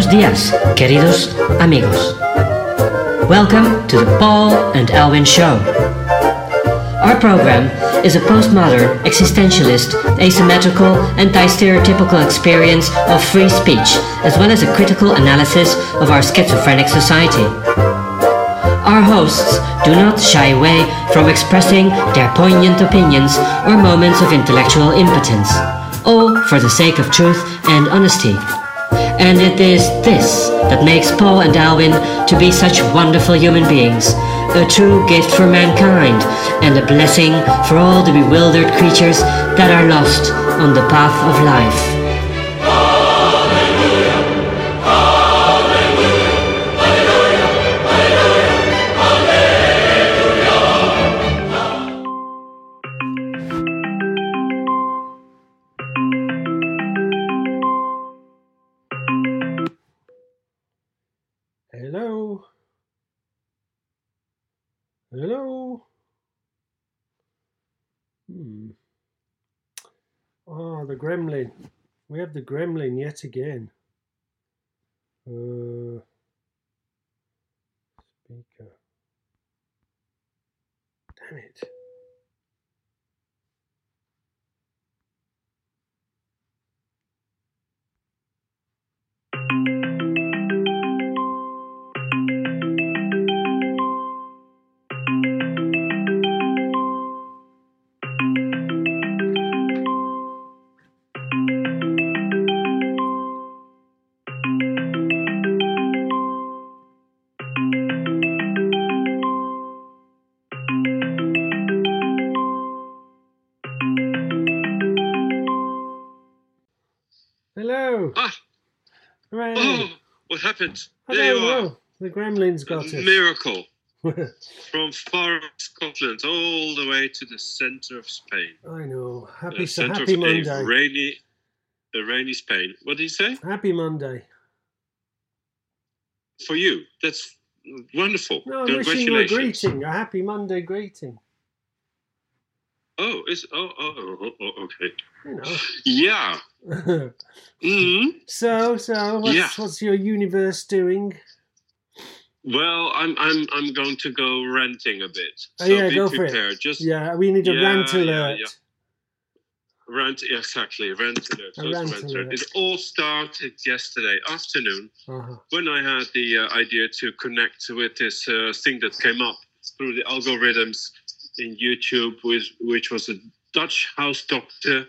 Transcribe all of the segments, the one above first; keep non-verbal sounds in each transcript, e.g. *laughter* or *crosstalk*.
Buenos dias, queridos amigos. Welcome to the Paul and Alwyn Show. Our program is a postmodern, existentialist, asymmetrical, anti-stereotypical experience of free speech, as well as a critical analysis of our schizophrenic society. Our hosts do not shy away from expressing their poignant opinions or moments of intellectual impotence, all for the sake of truth and honesty. And it is this that makes Paul and Darwin to be such wonderful human beings, a true gift for mankind, and a blessing for all the bewildered creatures that are lost on the path of life. Gremlin. We have the gremlin yet again. Uh, speaker. What happened? I There you are. The gremlin's A got us. miracle from far Scotland all the way to the centre of Spain. I know. Happy, so happy Monday. rainy, a rainy Spain. What did you say? Happy Monday. For you, that's wonderful. No, I'm wishing you a Congratulations. greeting, a happy Monday greeting. Oh, it's oh, oh, oh, oh, okay. You Yeah. know. *laughs* hmm so, so, what's, Yeah. what's your universe doing? Well, I'm I'm I'm going to go ranting a bit. Oh, So yeah, be go for it. Just Yeah, we need a Yeah, rant yeah, alert. yeah. rant exactly rant alert. A rant rant alert. It all started yesterday afternoon. Uh-huh. when I had the uh, idea to connect with this uh, thing that came up through the algorithms in YouTube, which, which was a Dutch house doctor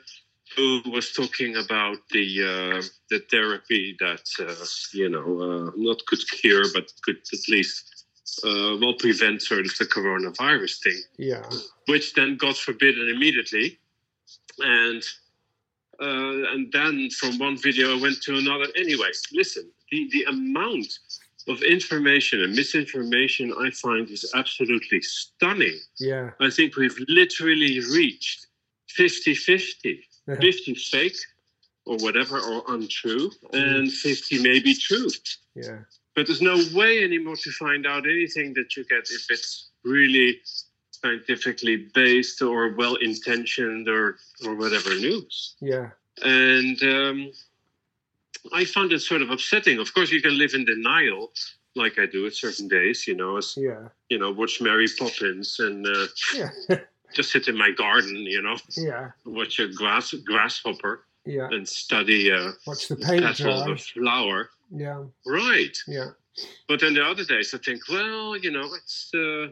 who was talking about the uh, the therapy that uh, you know uh, not could cure but could at least uh, well prevent sort of the coronavirus thing Yeah. which then got forbidden immediately. And uh, and then from one video I went to another. Anyway, listen, the, the amount of information and misinformation I find is absolutely stunning. Yeah. I think we've literally reached 50 50. 50 fake or whatever, or untrue, and 50 maybe true. Yeah. But there's no way anymore to find out anything that you get if it's really scientifically based or well intentioned or, or whatever news. Yeah. And um, I found it sort of upsetting. Of course, you can live in denial, like I do at certain days, you know, as, Yeah. you know, watch Mary Poppins and uh, Yeah. *laughs* just sit in my garden, you know, yeah. watch a grass, grasshopper Yeah. and study uh, Watch the petals of a flower. Yeah. Right. Yeah. But then the other days, I think, well, you know, it's. Uh,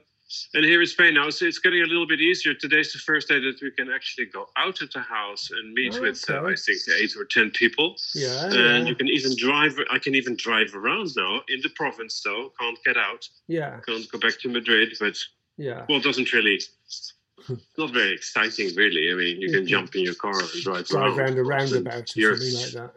and here in Spain now, it's, it's getting a little bit easier. Today's the first day that we can actually go out of the house and meet Oh, with, uh. I think, eight or ten people. Yeah. and Yeah. you can even drive. I can even drive around now in the province, though. Can't get out. Yeah. Can't go back to Madrid. But Yeah. well, it doesn't really. Not very exciting, really. I mean, you can jump in your car and drive, Drive around. around a roundabout or something like that.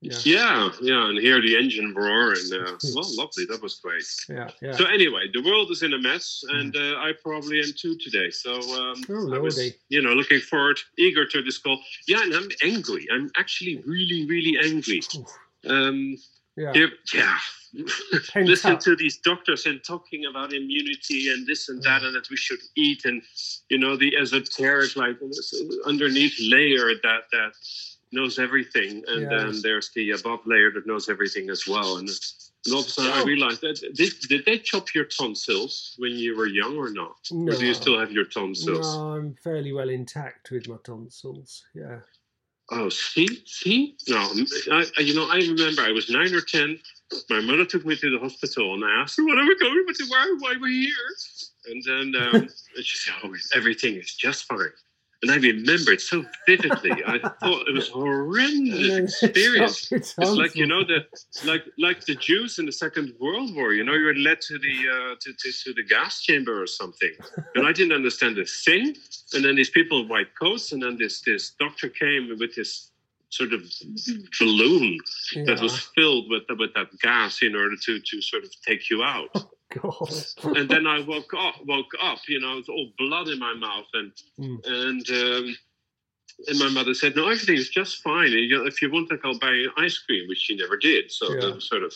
Yeah. Yeah, yeah, and hear the engine roar, and uh, *laughs* well, lovely. That was great. Yeah. Yeah. So anyway, the world is in a mess, and uh, I probably am too today. So um, Oh, I was, you know, looking forward, eager to this call. Yeah, and I'm angry. I'm actually really, really angry. Um, Yeah. here- yeah. Listen up. to these doctors and talking about immunity and this and that, and that we should eat, and you know, the esoteric, like underneath layer that that knows everything, and Yeah. then there's the above layer that knows everything as well. And, and all of a sudden, I Oh. realized that did, did they chop your tonsils when you were young or not? No. Or do you still have your tonsils? No, I'm fairly well intact with my tonsils. Yeah. Oh, see, see, no, I, you know, I remember I was nine or ten. My mother took me to the hospital, and I asked her, "What are we going? What, why, why are we here?" And then um, *laughs* she said, "Oh, everything is just fine." And I remember it so vividly. I thought it was a horrendous experience. *laughs* It's like you know the like like the Jews in the Second World War. You know, you were led to the uh, to, to to the gas chamber or something, and I didn't understand a thing. And then these people in white coats, and then this this doctor came with this sort of balloon that was filled with with that gas in order to to sort of take you out. God. and then I woke up, woke up, you know, it's all blood in my mouth, and Mm. and um, and my mother said, "No, everything is just fine. And, you know, if you want, like, I'll buy you ice cream," which she never did. So Yeah. that sort of,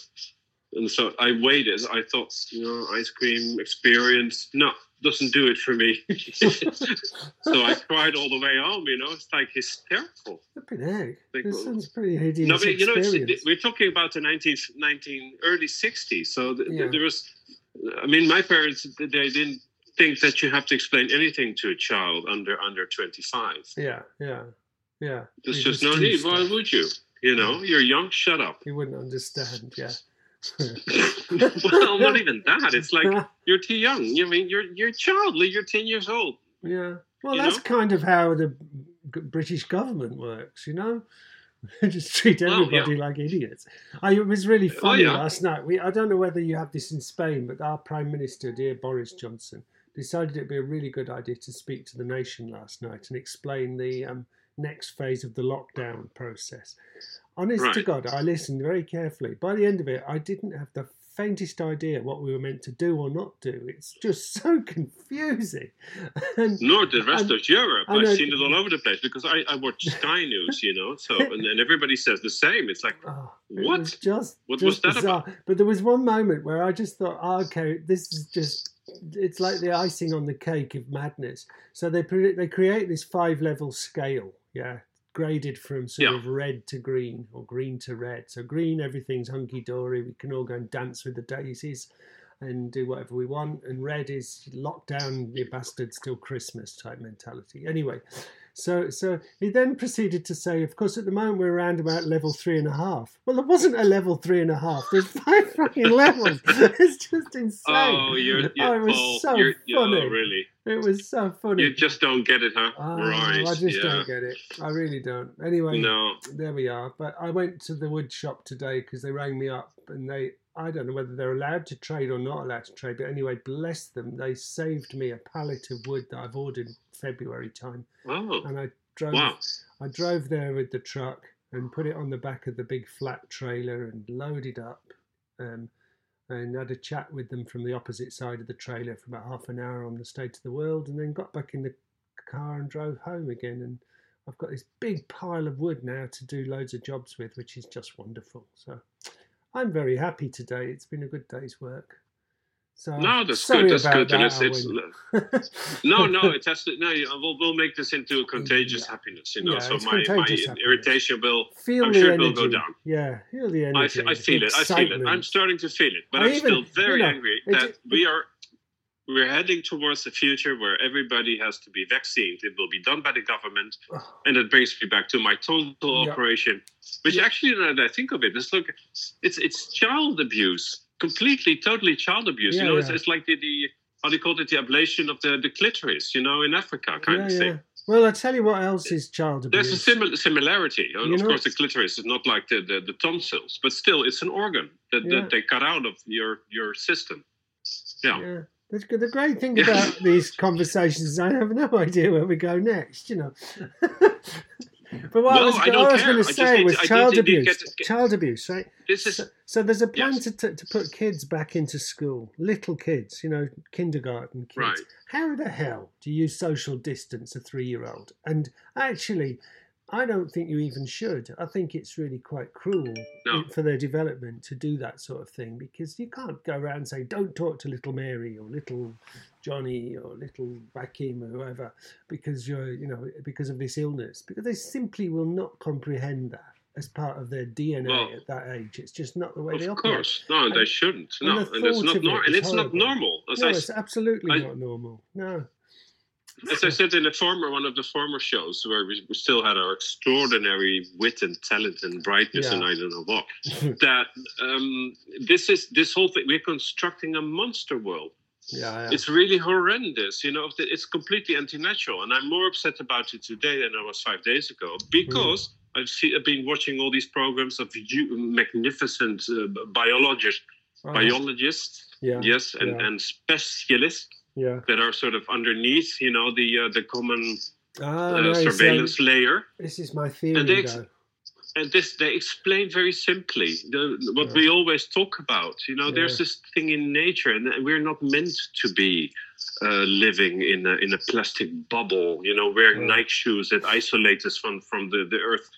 and so I waited. I thought, you know, ice cream experience, no, doesn't do it for me. *laughs* so I cried all the way home. You know, it's like hysterical. Flipping heck. Like, This sounds pretty hideous No, but you know, we're talking about the 19, 19 early 60s. So th- th- Yeah. there was, I mean, my parents, they didn't think that you have to explain anything to a child under under 25. yeah, yeah, yeah. There's You just no need. Why would you? You know, you're young, shut up. You wouldn't understand, yeah. *laughs* well, not even that. It's like *laughs* you're too young. You mean you're you're a child. You're 10 years old. Yeah. Well, You that's know? kind of how the British government works, you know? *laughs* Just treat everybody like idiots. I, it was really funny yeah. last night. We, I don't know whether you have this in Spain, but our Prime Minister, dear Boris Johnson, decided it'd be a really good idea to speak to the nation last night and explain the um, next phase of the lockdown process. Honest to God, I listened very carefully. By the end of it, I didn't have the faintest idea what we were meant to do or not do. It's just so *laughs* confusing. And Nor the rest And- of Europe. I've seen it all over the place because I, I watch *laughs* Sky News, you know. So and then everybody says the same. It's like Oh, it What? was just, What just was that bizarre. But there was one moment where I just thought, oh, okay, this is just. It's like the icing on the cake of madness. So they pre- they create this five level scale, yeah, graded from sort Yeah. of red to green or green to red. So green, everything's hunky dory. We can all go and dance with the daisies and do whatever we want. And red is lock down, you bastards, till Christmas type mentality. Anyway, so so he then proceeded to say, of course, at the moment we're around about level three and a half. Well, there wasn't a level three and a half. There's five fucking levels. *laughs* It's just insane. Oh, you're, you're Oh, it was so you're, you're- funny. oh, really? It was so funny. You just don't get it, huh? Oh, right. I just yeah. don't get it. I really don't. Anyway, No. there we are. But I went to the wood shop today because they rang me up and they, I don't know whether they're allowed to trade or not allowed to trade, but anyway, bless them. They saved me a pallet of wood that I've ordered February time. Oh, And I drove, wow. I drove there with the truck and put it on the back of the big flat trailer and loaded up. Um, and had a chat with them from the opposite side of the trailer for about half an hour on the state of the world, and then got back in the car and drove home again. And I've got this big pile of wood now to do loads of jobs with, which is just wonderful. So I'm very happy today. It's been a good day's work. So No, that's good. That's good. And it's, it's *laughs* no, no. It has to. No, uh, we'll, we'll make this into a contagious Yeah. happiness. You know, Yeah, so my, my irritation will. feel I'm sure it will go down. Yeah, feel the I, energy. I feel it. I feel it. I'm starting to feel it, but I I'm even- still very you know, angry that it- we are. We're heading towards a future where everybody has to be vaccinated. It will be done by the government, Oh, *sighs* and that brings me back to my tonsil Yeah. operation, which actually, now that I think of it, it, is look, it's it's child abuse, completely, totally child abuse. Yeah, you know, it's, yeah. it's like the, the how do you call it, the ablation of the, the clitoris, you know, in Africa, kind yeah, of thing. Well, I tell you what else is child abuse. There's a simil- similarity. You of know- course, the clitoris is not like the, the, the tonsils, but still, it's an organ that, that they cut out of your your system. Yeah. The great thing about these conversations is I have no idea where we go next, you know. *laughs* but what I was, I I was going to say was to- child to abuse. child abuse, right? This is So, so there's a plan Yes. to, to, to put kids back into school, little kids, you know, kindergarten kids. Right. How the hell do you social distance a three year old? And actually, I don't think you even should. I think it's really quite cruel No. for their development to do that sort of thing because you can't go around and say, don't talk to little Mary or little Johnny or little Rakim or whoever because you're, you know, because of this illness, because they simply will not comprehend that as part of their DNA Well, at that age. It's just not the way they operate. Of course, no, And- they shouldn't. No, the and it's not it nor- and it's not normal. As No, I it's absolutely I- not normal. No. as I said in a former one of the former shows where we, we still had our extraordinary wit and talent and brightness Yeah. and I don't know what *laughs* that um, this is this whole thing we're constructing a monster world Yeah, yeah. it's really horrendous you know it's completely anti-natural and I'm more upset about it today than I was five days ago because I've, seen, I've been watching all these programs of you, magnificent uh, biologists Uh-huh. biologists yeah, yes and, yeah. and specialists yeah. that are sort of underneath you know the uh, the common Ah, uh, no, so surveillance layer this is my theory, And they-. And this they explain very simply the, what Yeah. we always talk about you know there's this thing in nature and we're not meant to be uh, living in a, in a plastic bubble you know wearing Yeah. nike shoes that isolate us from from the, the earth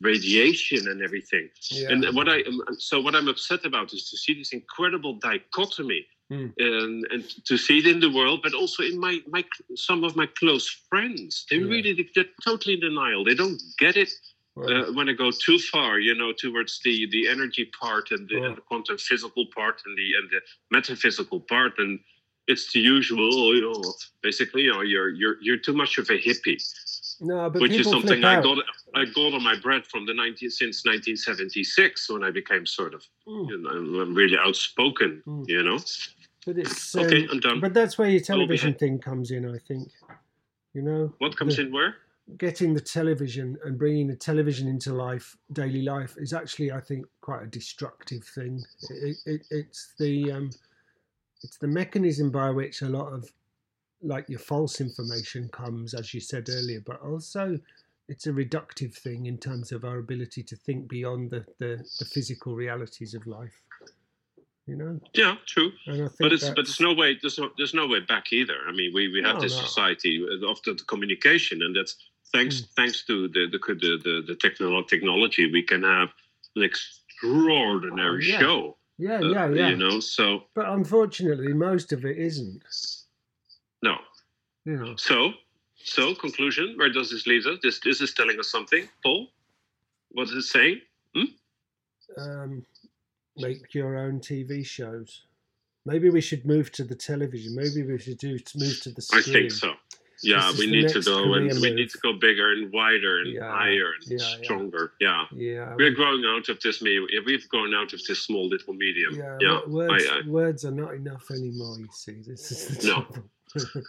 radiation and everything Yeah. and what i so what i'm upset about is to see this incredible dichotomy Hmm. and, and to see it in the world but also in my my some of my close friends they Yeah. really they're totally in denial they don't get it uh, when I go too far, you know, towards the the energy part and the, Yeah. and the quantum physical part and the and the metaphysical part, and it's the usual, you know, basically, you know, you're you're you're too much of a hippie, no, but which is something I got I got on my bread from the 19 since 1976 when I became sort of, Mm, you know, I'm really outspoken, Mm. you know. but it's um, Okay, I'm done. But that's where your I will be television thing comes in, I think. You know, What comes the- in where? Getting the television and bringing the television into life, daily life, is actually, I think, quite a destructive thing. It, it, it's the um, it's the mechanism by which a lot of like your false information comes, as you said earlier, but also it's a reductive thing in terms of our ability to think beyond the, the, the physical realities of life. You know, Yeah, true. and I think But it's but there's no way there's no, there's no way back either. I mean, we, we have No, this no. society of the communication, and that's thanks Mm. thanks to the the the, the, the technolo- technology we can have an extraordinary Oh, yeah. show. yeah, uh, yeah, yeah. You know, so But unfortunately, most of it isn't. no. You know, So so conclusion. Where does this leave us? This this is telling us something, Paul. What is it saying? um, make your own TV shows. Maybe we should move to the television. Maybe we should do move to the I think so. Yeah, we need to go and career we need to go bigger and wider and Yeah, higher and yeah, stronger. Yeah. Yeah, We're growing out of this. Me, we've grown out of this small little medium. yeah. Yeah, Words, I- I- words are not enough anymore. You see, this is the No. trouble.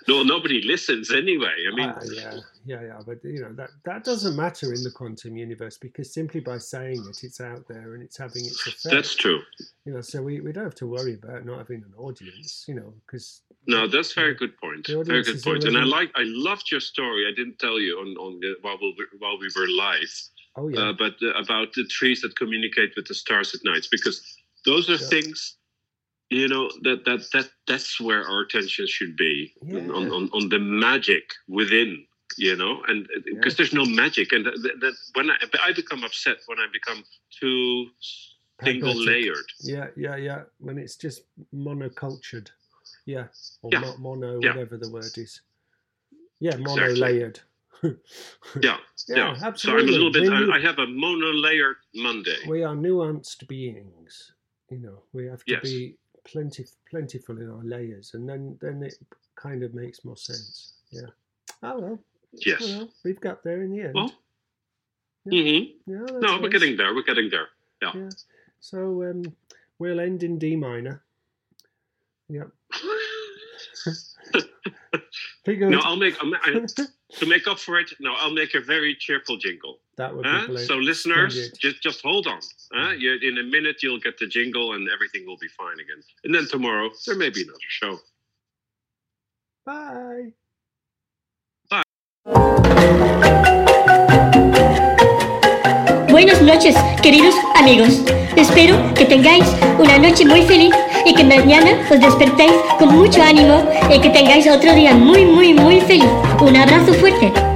No, nobody listens anyway. I mean, Ah, yeah, yeah, yeah. But you know that that doesn't matter in the quantum universe because simply by saying it, it's out there and it's having its effect. that's true. You know, so we, we don't have to worry about not having an audience. You know, because No, that's very good point. Very good point. And I like, I loved your story. I didn't tell you on on the, while we were- while we were live, oh yeah, uh, but uh, about the trees that communicate with the stars at night because those are Yeah. things. You know that that that that's where our attention should be Yeah. on, on on the magic within. You know, and because Yeah. there's no magic, and that, that, that when I I become upset when I become too single layered Yeah, yeah, yeah. When it's just monocultured. Yeah. Or Yeah. mo- mono, whatever the word is. Yeah, mono layered. *laughs* Yeah, yeah. absolutely. So I'm a little bit. I, I have a mono-layered Monday. we are nuanced beings. You know, we have to Yes. be plenty, plentiful in our layers, and then then it kind of makes more sense. Yeah. Oh well. Yes. oh, well we've got there in the end. Well. Yeah. hmm yeah, that's No, we're getting there. We're getting there. Yeah. So um, we'll end in D minor. Yep. Pretty good. no, I'll make I'm, I, *laughs* to make up for it. No, I'll make a very cheerful jingle. That would huh? be great. So, listeners, Splendid. just just hold on. Huh? You, in a minute, you'll get the jingle, and everything will be fine again. And then tomorrow, there may be another show. Bye. Bye. Buenas noches, queridos amigos. Espero que tengáis una noche muy feliz y que mañana os despertéis con mucho ánimo y que tengáis otro día muy, muy, muy feliz. Un abrazo fuerte.